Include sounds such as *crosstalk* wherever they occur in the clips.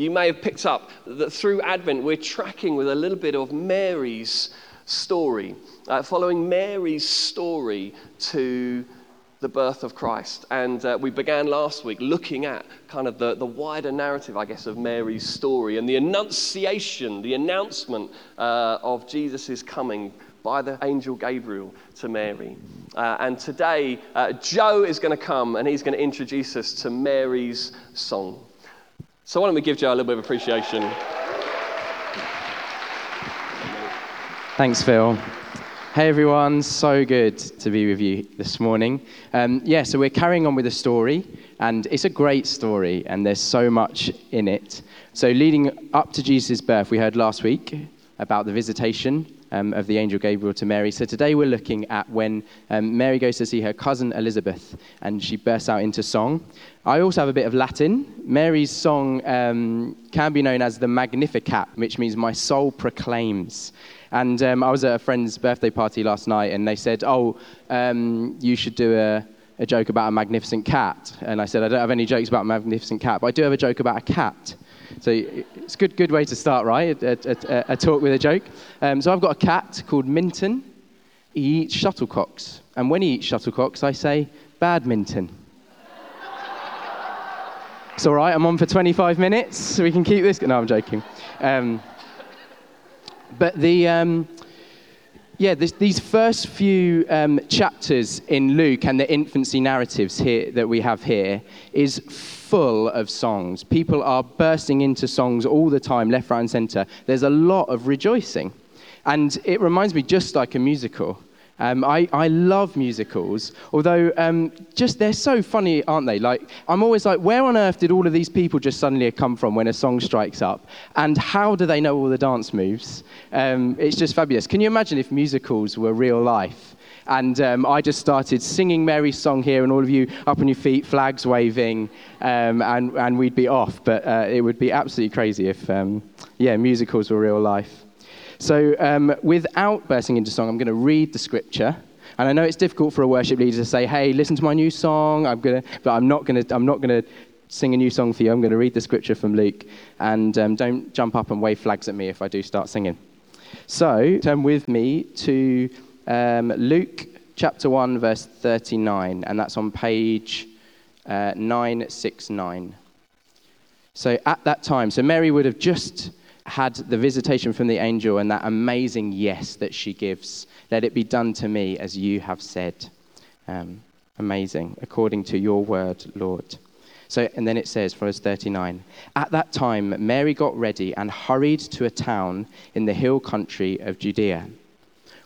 you may have picked up that through Advent, we're tracking with a little bit of Mary's story, uh, following Mary's story to the birth of Christ. And uh, we began last week looking at kind of the, the wider narrative, I guess, of Mary's story and the annunciation, the announcement uh, of Jesus' coming by the angel Gabriel to Mary. Uh, and today, uh, Joe is going to come and he's going to introduce us to Mary's song. So, why don't we give Joe a little bit of appreciation? Thanks, Phil. Hey everyone, so good to be with you this morning. Um, yeah, so we're carrying on with the story, and it's a great story, and there's so much in it. So, leading up to Jesus' birth, we heard last week about the visitation um, of the angel Gabriel to Mary. So today we're looking at when um, Mary goes to see her cousin Elizabeth and she bursts out into song. I also have a bit of Latin. Mary's song um, can be known as the Magnificat, which means my soul proclaims. And um, I was at a friend's birthday party last night and they said, Oh, um, you should do a a joke about a magnificent cat. And I said, I don't have any jokes about a magnificent cat, but I do have a joke about a cat. So it's a good, good way to start, right? A, a, a talk with a joke. Um, so I've got a cat called Minton. He eats shuttlecocks. And when he eats shuttlecocks, I say, badminton. it's all right, I'm on for 25 minutes. We can keep this. No, I'm joking. Um, but the. Um, yeah, this, these first few um, chapters in Luke and the infancy narratives here that we have here is full of songs. People are bursting into songs all the time, left, right, and center. There's a lot of rejoicing. And it reminds me just like a musical. Um, I, I love musicals, although um, just they're so funny, aren't they? Like, I'm always like, where on earth did all of these people just suddenly come from when a song strikes up? And how do they know all the dance moves? Um, it's just fabulous. Can you imagine if musicals were real life? And um, I just started singing Mary's song here, and all of you up on your feet, flags waving, um, and, and we'd be off. But uh, it would be absolutely crazy if, um, yeah, musicals were real life. So, um, without bursting into song, I'm going to read the scripture. And I know it's difficult for a worship leader to say, "Hey, listen to my new song." I'm gonna, but I'm not going to. I'm not to sing a new song for you. I'm going to read the scripture from Luke, and um, don't jump up and wave flags at me if I do start singing. So, turn with me to um, Luke chapter 1, verse 39, and that's on page uh, 969. So at that time, so Mary would have just had the visitation from the angel and that amazing yes that she gives. Let it be done to me as you have said. Um, amazing, according to your word, Lord. So, and then it says, verse 39 At that time, Mary got ready and hurried to a town in the hill country of Judea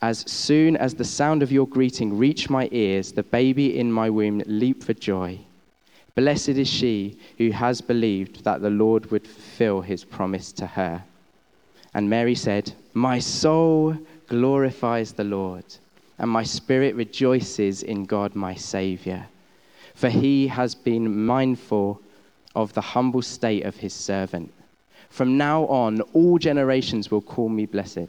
As soon as the sound of your greeting reached my ears, the baby in my womb leaped for joy. Blessed is she who has believed that the Lord would fulfill his promise to her. And Mary said, My soul glorifies the Lord, and my spirit rejoices in God my Saviour, for he has been mindful of the humble state of his servant. From now on, all generations will call me blessed.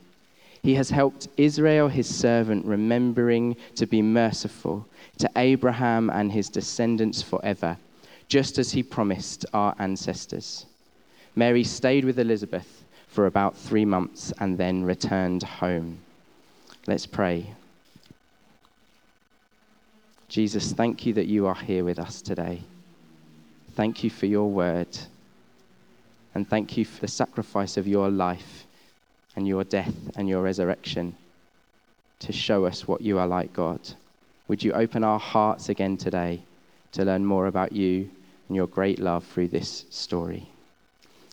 He has helped Israel, his servant, remembering to be merciful to Abraham and his descendants forever, just as he promised our ancestors. Mary stayed with Elizabeth for about three months and then returned home. Let's pray. Jesus, thank you that you are here with us today. Thank you for your word. And thank you for the sacrifice of your life and your death and your resurrection to show us what you are like, God. Would you open our hearts again today to learn more about you and your great love through this story?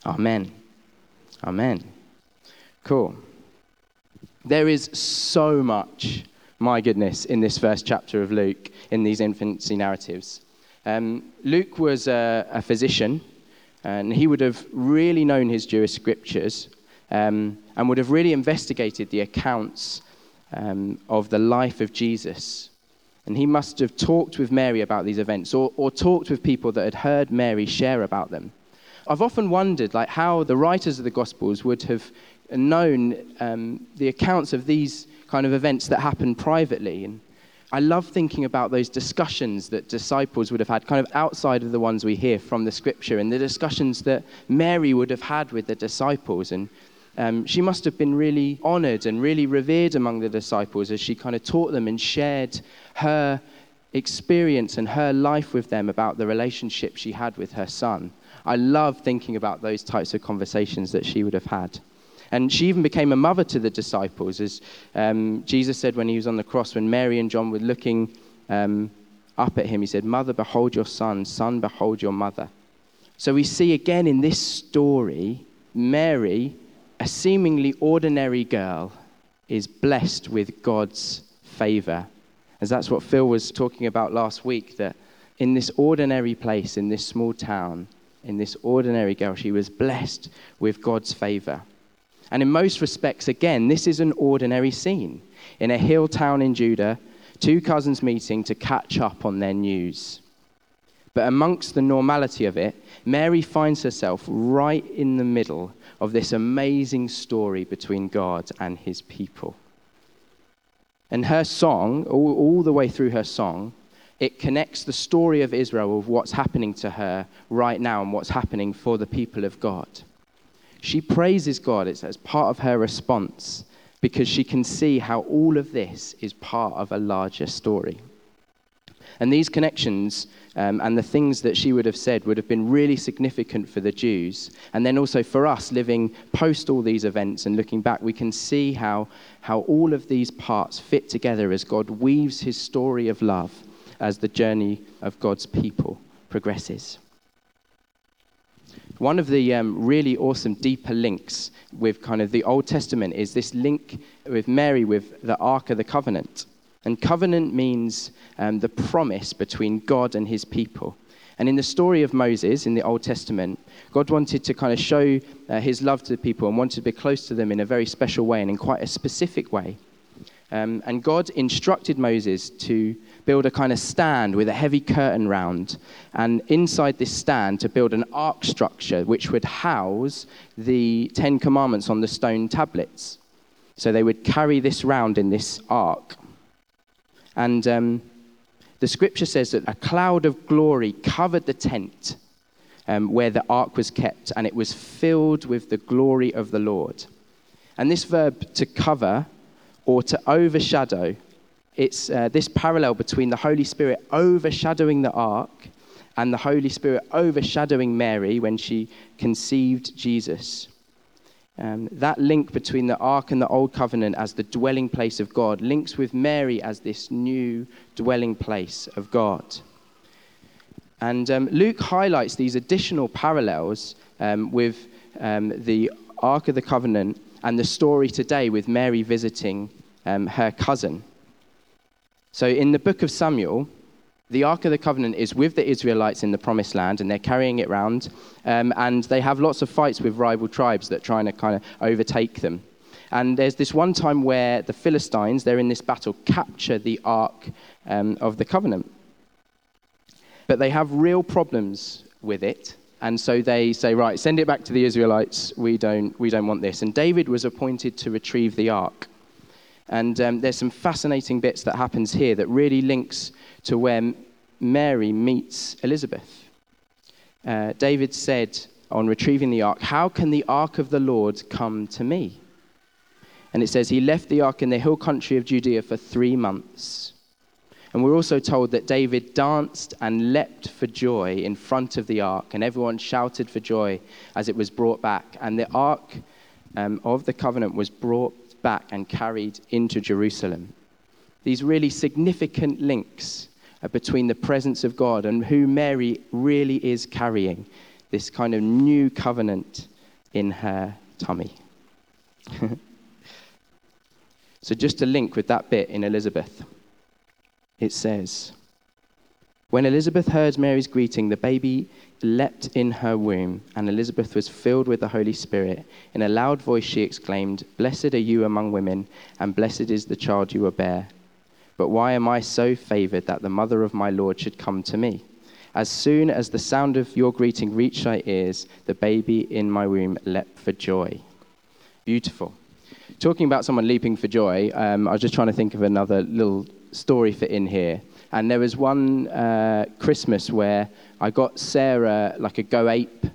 Amen. Amen. Cool. There is so much, my goodness, in this first chapter of Luke, in these infancy narratives. Um, Luke was a, a, physician, and he would have really known his Jewish scriptures um, and would have really investigated the accounts um, of the life of Jesus. And he must have talked with Mary about these events or, or talked with people that had heard Mary share about them. I've often wondered like, how the writers of the Gospels would have known um, the accounts of these kind of events that happened privately. And I love thinking about those discussions that disciples would have had, kind of outside of the ones we hear from the scripture, and the discussions that Mary would have had with the disciples. And um, she must have been really honored and really revered among the disciples as she kind of taught them and shared her experience and her life with them about the relationship she had with her son. I love thinking about those types of conversations that she would have had. And she even became a mother to the disciples, as um, Jesus said when he was on the cross, when Mary and John were looking um, up at him, he said, Mother, behold your son, son, behold your mother. So we see again in this story, Mary, a seemingly ordinary girl, is blessed with God's favor. As that's what Phil was talking about last week, that in this ordinary place, in this small town, in this ordinary girl, she was blessed with God's favor. And in most respects, again, this is an ordinary scene. In a hill town in Judah, two cousins meeting to catch up on their news. But amongst the normality of it, Mary finds herself right in the middle of this amazing story between God and his people. And her song, all, all, the way through her song, it connects the story of Israel with what's happening to her right now and what's happening for the people of God. She praises God it's as part of her response because she can see how all of this is part of a larger story. And these connections um, and the things that she would have said would have been really significant for the Jews. And then also for us, living post all these events and looking back, we can see how, how all of these parts fit together as God weaves his story of love as the journey of God's people progresses. One of the um, really awesome deeper links with kind of the Old Testament is this link with Mary with the Ark of the Covenant. And covenant means um, the promise between God and his people. And in the story of Moses in the Old Testament, God wanted to kind of show uh, his love to the people and wanted to be close to them in a very special way and in quite a specific way. Um, and God instructed Moses to build a kind of stand with a heavy curtain round, and inside this stand to build an ark structure which would house the Ten Commandments on the stone tablets. So they would carry this round in this ark. And um, the scripture says that a cloud of glory covered the tent um, where the ark was kept, and it was filled with the glory of the Lord. And this verb to cover or to overshadow it's uh, this parallel between the Holy Spirit overshadowing the ark and the Holy Spirit overshadowing Mary when she conceived Jesus. Um, that link between the ark and the old covenant as the dwelling place of God links with Mary as this new dwelling place of God. And um, Luke highlights these additional parallels um, with um, the Ark of the Covenant and the story today with Mary visiting um, her cousin. So in the book of Samuel, the Ark of the Covenant is with the Israelites in the Promised Land, and they're carrying it around, um, and they have lots of fights with rival tribes that are trying to kind of overtake them. And there's this one time where the Philistines, they're in this battle, capture the Ark um, of the Covenant. But they have real problems with it, and so they say, right, send it back to the Israelites. We don't, we don't want this. And David was appointed to retrieve the Ark. And um, there's some fascinating bits that happens here that really links to where Mary meets Elizabeth. Uh, David said on retrieving the ark, How can the ark of the Lord come to me? And it says, He left the ark in the hill country of Judea for three months. And we're also told that David danced and leapt for joy in front of the ark, and everyone shouted for joy as it was brought back. And the ark um, of the covenant was brought back and carried into Jerusalem. These really significant links between the presence of God and who Mary really is carrying this kind of new covenant in her tummy. *laughs* so, just a link with that bit in Elizabeth, it says, When Elizabeth heard Mary's greeting, the baby leapt in her womb, and Elizabeth was filled with the Holy Spirit. In a loud voice, she exclaimed, Blessed are you among women, and blessed is the child you will bear. But why am I so favored that the mother of my Lord should come to me? As soon as the sound of your greeting reached my ears, the baby in my womb leapt for joy. Beautiful. Talking about someone leaping for joy, um, I was just trying to think of another little story for in here. And there was one uh, Christmas where I got Sarah like a Go Ape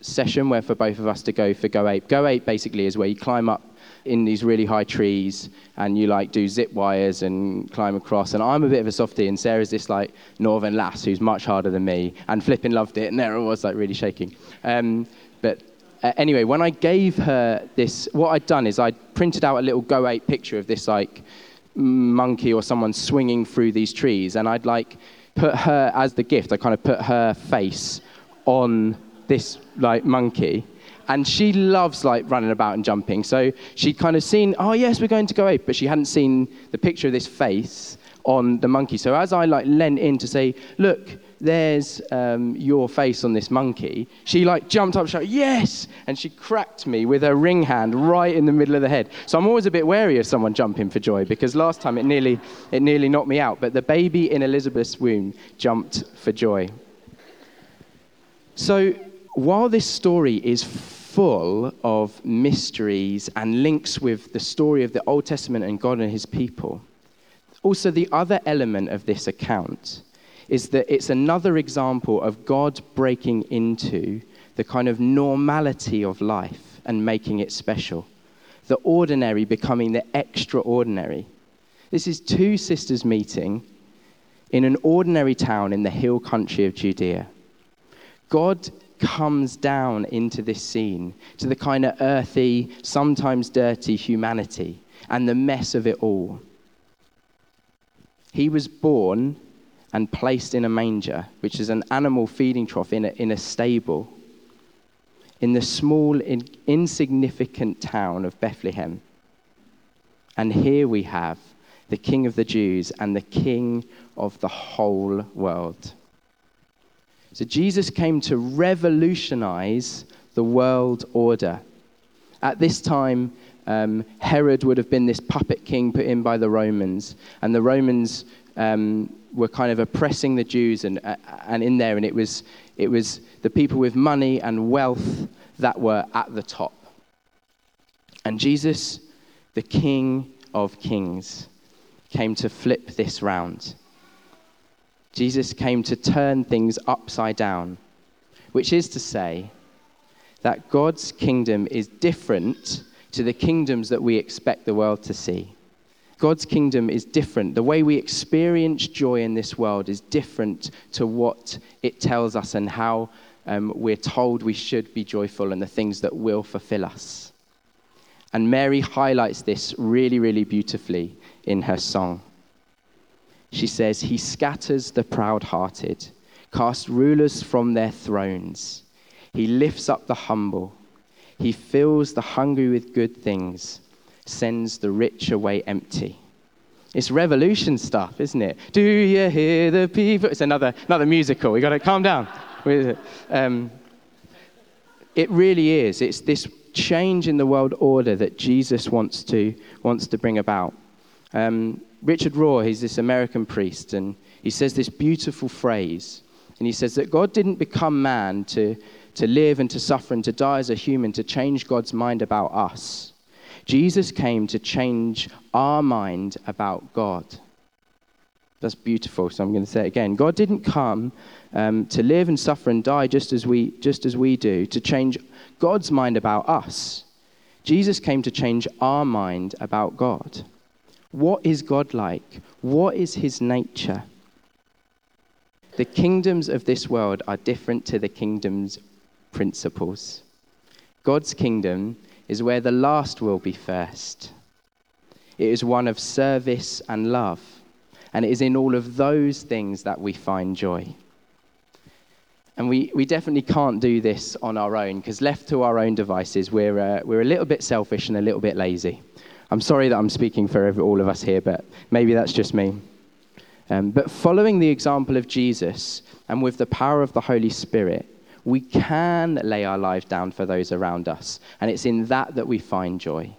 session where for both of us to go for Go Ape. Go Ape basically is where you climb up in these really high trees and you like do zip wires and climb across. And I'm a bit of a softie, and Sarah's this like northern lass who's much harder than me and flipping loved it. And there I was like really shaking. Um, but uh, anyway, when I gave her this, what I'd done is I'd printed out a little Go Ape picture of this like monkey or someone swinging through these trees, and I'd like put her as the gift. I kind of put her face on this like monkey, and she loves like running about and jumping. So she'd kind of seen, oh yes, we're going to go ape, but she hadn't seen the picture of this face on the monkey. So as I like leant in to say, look, there's um, your face on this monkey, she like jumped up, shouted, yes, and she cracked me with her ring hand right in the middle of the head. So I'm always a bit wary of someone jumping for joy because last time it nearly, it nearly knocked me out. But the baby in Elizabeth's womb jumped for joy. So while this story is full of mysteries and links with the story of the Old Testament and God and his people, also the other element of this account is that it's another example of God breaking into the kind of normality of life and making it special. The ordinary becoming the extraordinary. This is two sisters meeting in an ordinary town in the hill country of Judea. God comes down into this scene to the kind of earthy, sometimes dirty humanity and the mess of it all. He was born and placed in a manger, which is an animal feeding trough in a, in a stable, in the small, in, insignificant town of Bethlehem. And here we have the King of the Jews and the King of the whole world. So Jesus came to revolutionize the world order. At this time, um, Herod would have been this puppet king put in by the Romans, and the Romans um, were kind of oppressing the Jews and, uh, and in there, and it was, it was the people with money and wealth that were at the top. And Jesus, the King of Kings, came to flip this round. Jesus came to turn things upside down, which is to say that God's kingdom is different to the kingdoms that we expect the world to see. God's kingdom is different. The way we experience joy in this world is different to what it tells us and how um, we're told we should be joyful and the things that will fulfill us. And Mary highlights this really, really beautifully in her song. She says, He scatters the proud hearted, casts rulers from their thrones. He lifts up the humble. He fills the hungry with good things sends the rich away empty. It's revolution stuff, isn't it? Do you hear the people? It's another, another musical. We got to calm down. Um, it really is. It's this change in the world order that Jesus wants to, wants to bring about. Um, Richard Rohr, he's this American priest, and he says this beautiful phrase. And he says that God didn't become man to, to live and to suffer and to die as a human to change God's mind about us. Jesus came to change our mind about God. That's beautiful, so I'm going to say it again. God didn't come um, to live and suffer and die just as, we, just as we do, to change God's mind about us. Jesus came to change our mind about God. What is God like? What is his nature? The kingdoms of this world are different to the kingdom's principles. God's kingdom is where the last will be first. It is one of service and love. And it is in all of those things that we find joy. And we, we definitely can't do this on our own because, left to our own devices, we're, uh, we're a little bit selfish and a little bit lazy. I'm sorry that I'm speaking for every, all of us here, but maybe that's just me. Um, but following the example of Jesus and with the power of the Holy Spirit, we can lay our lives down for those around us. And it's in that that we find joy.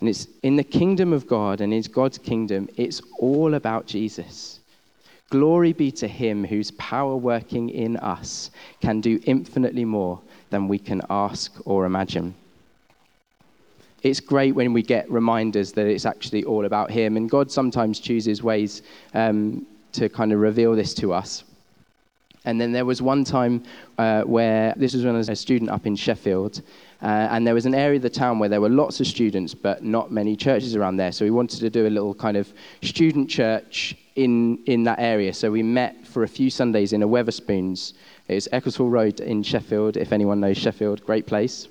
And it's in the kingdom of God and in God's kingdom, it's all about Jesus. Glory be to him whose power working in us can do infinitely more than we can ask or imagine. It's great when we get reminders that it's actually all about him. And God sometimes chooses ways um, to kind of reveal this to us. And then there was one time uh, where, this was when I was a student up in Sheffield, uh, and there was an area of the town where there were lots of students, but not many churches around there. So we wanted to do a little kind of student church in, in that area. So we met for a few Sundays in a Wetherspoons. It's Ecclesall Road in Sheffield, if anyone knows Sheffield, great place.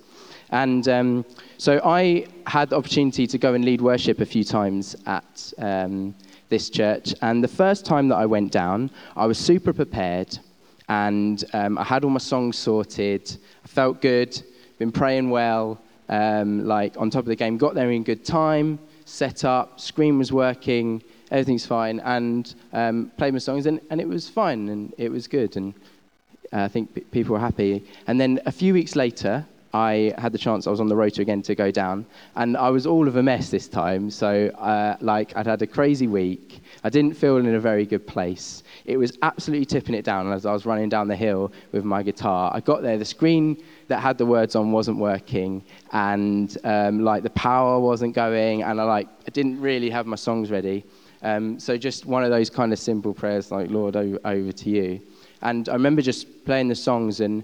And um, so I had the opportunity to go and lead worship a few times at um, this church. And the first time that I went down, I was super prepared and um, I had all my songs sorted. I felt good, been praying well, um, like on top of the game. Got there in good time, set up, screen was working, everything's fine, and um, played my songs, and, and it was fine, and it was good, and uh, I think people were happy. And then a few weeks later, I had the chance, I was on the rota again to go down, and I was all of a mess this time. So, uh, like, I'd had a crazy week. I didn't feel in a very good place. It was absolutely tipping it down as I was running down the hill with my guitar. I got there, the screen that had the words on wasn't working, and um, like the power wasn't going, and I like I didn't really have my songs ready. Um, so just one of those kind of simple prayers, like Lord, over, over to you. And I remember just playing the songs and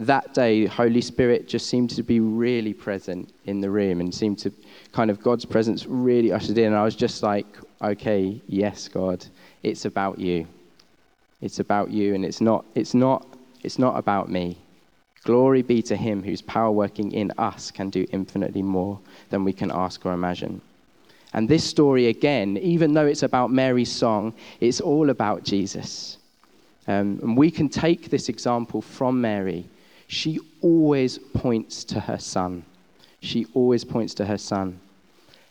that day, Holy Spirit just seemed to be really present in the room and seemed to kind of God's presence really ushered in. And I was just like, okay, yes, God, it's about you. It's about you, and it's not, it's not, it's not about me. Glory be to him whose power working in us can do infinitely more than we can ask or imagine. And this story, again, even though it's about Mary's song, it's all about Jesus. Um, and we can take this example from Mary she always points to her son. She always points to her son.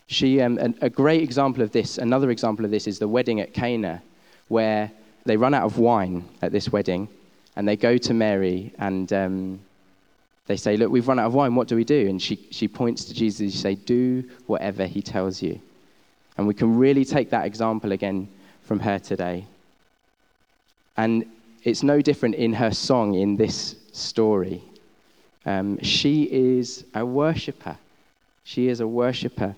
She, um, a, a great example of this, another example of this is the wedding at Cana, where they run out of wine at this wedding, and they go to Mary and um, they say, Look, we've run out of wine, what do we do? And she, she points to Jesus and she say, Do whatever he tells you. And we can really take that example again from her today. And it's no different in her song in this story. Um, she is a worshiper. She is a worshiper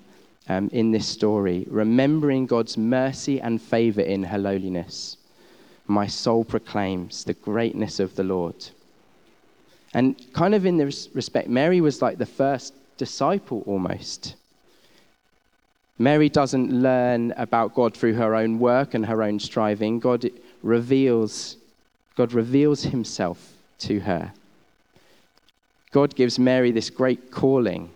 um, in this story, remembering God's mercy and favor in her lowliness. My soul proclaims the greatness of the Lord. And kind of in this respect, Mary was like the first disciple almost. Mary doesn't learn about God through her own work and her own striving. God reveals, God reveals himself to her. God gives Mary this great calling,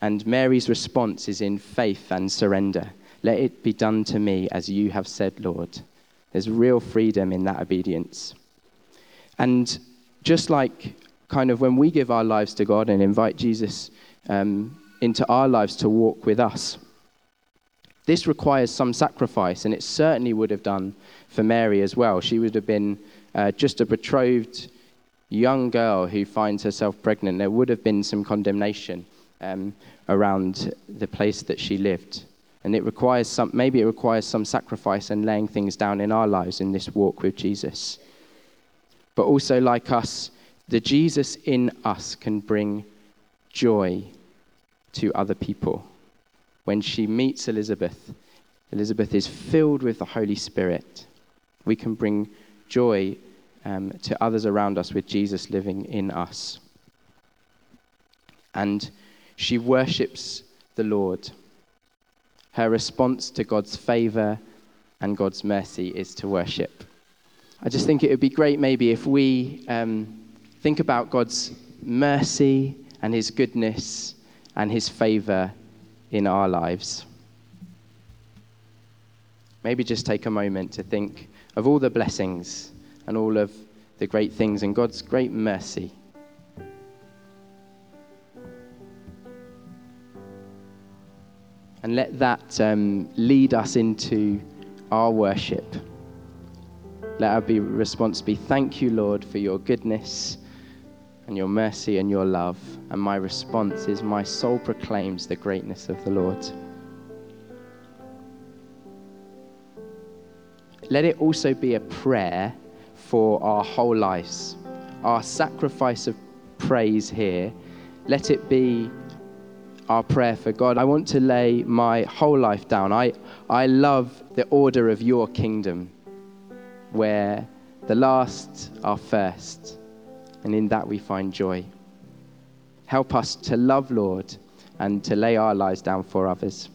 and Mary's response is in faith and surrender. Let it be done to me as you have said, Lord. There's real freedom in that obedience. And just like kind of when we give our lives to God and invite Jesus um, into our lives to walk with us, this requires some sacrifice, and it certainly would have done for Mary as well. She would have been uh, just a betrothed young girl who finds herself pregnant, there would have been some condemnation um, around the place that she lived. And it requires some, maybe it requires some sacrifice and laying things down in our lives in this walk with Jesus. But also, like us, the Jesus in us can bring joy to other people. When she meets Elizabeth, Elizabeth is filled with the Holy Spirit. We can bring joy um, to others around us with Jesus living in us. And she worships the Lord. Her response to God's favor and God's mercy is to worship. I just think it would be great maybe if we um, think about God's mercy and His goodness and His favor in our lives. Maybe just take a moment to think of all the blessings and all of the great things and God's great mercy. And let that um, lead us into our worship. Let our be, response be, Thank you, Lord, for your goodness and your mercy and your love. And my response is, My soul proclaims the greatness of the Lord. Let it also be a prayer for our whole lives. Our sacrifice of praise here, let it be our prayer for God. I want to lay my whole life down. I, I love the order of your kingdom where the last are first, and in that we find joy. Help us to love, Lord, and to lay our lives down for others.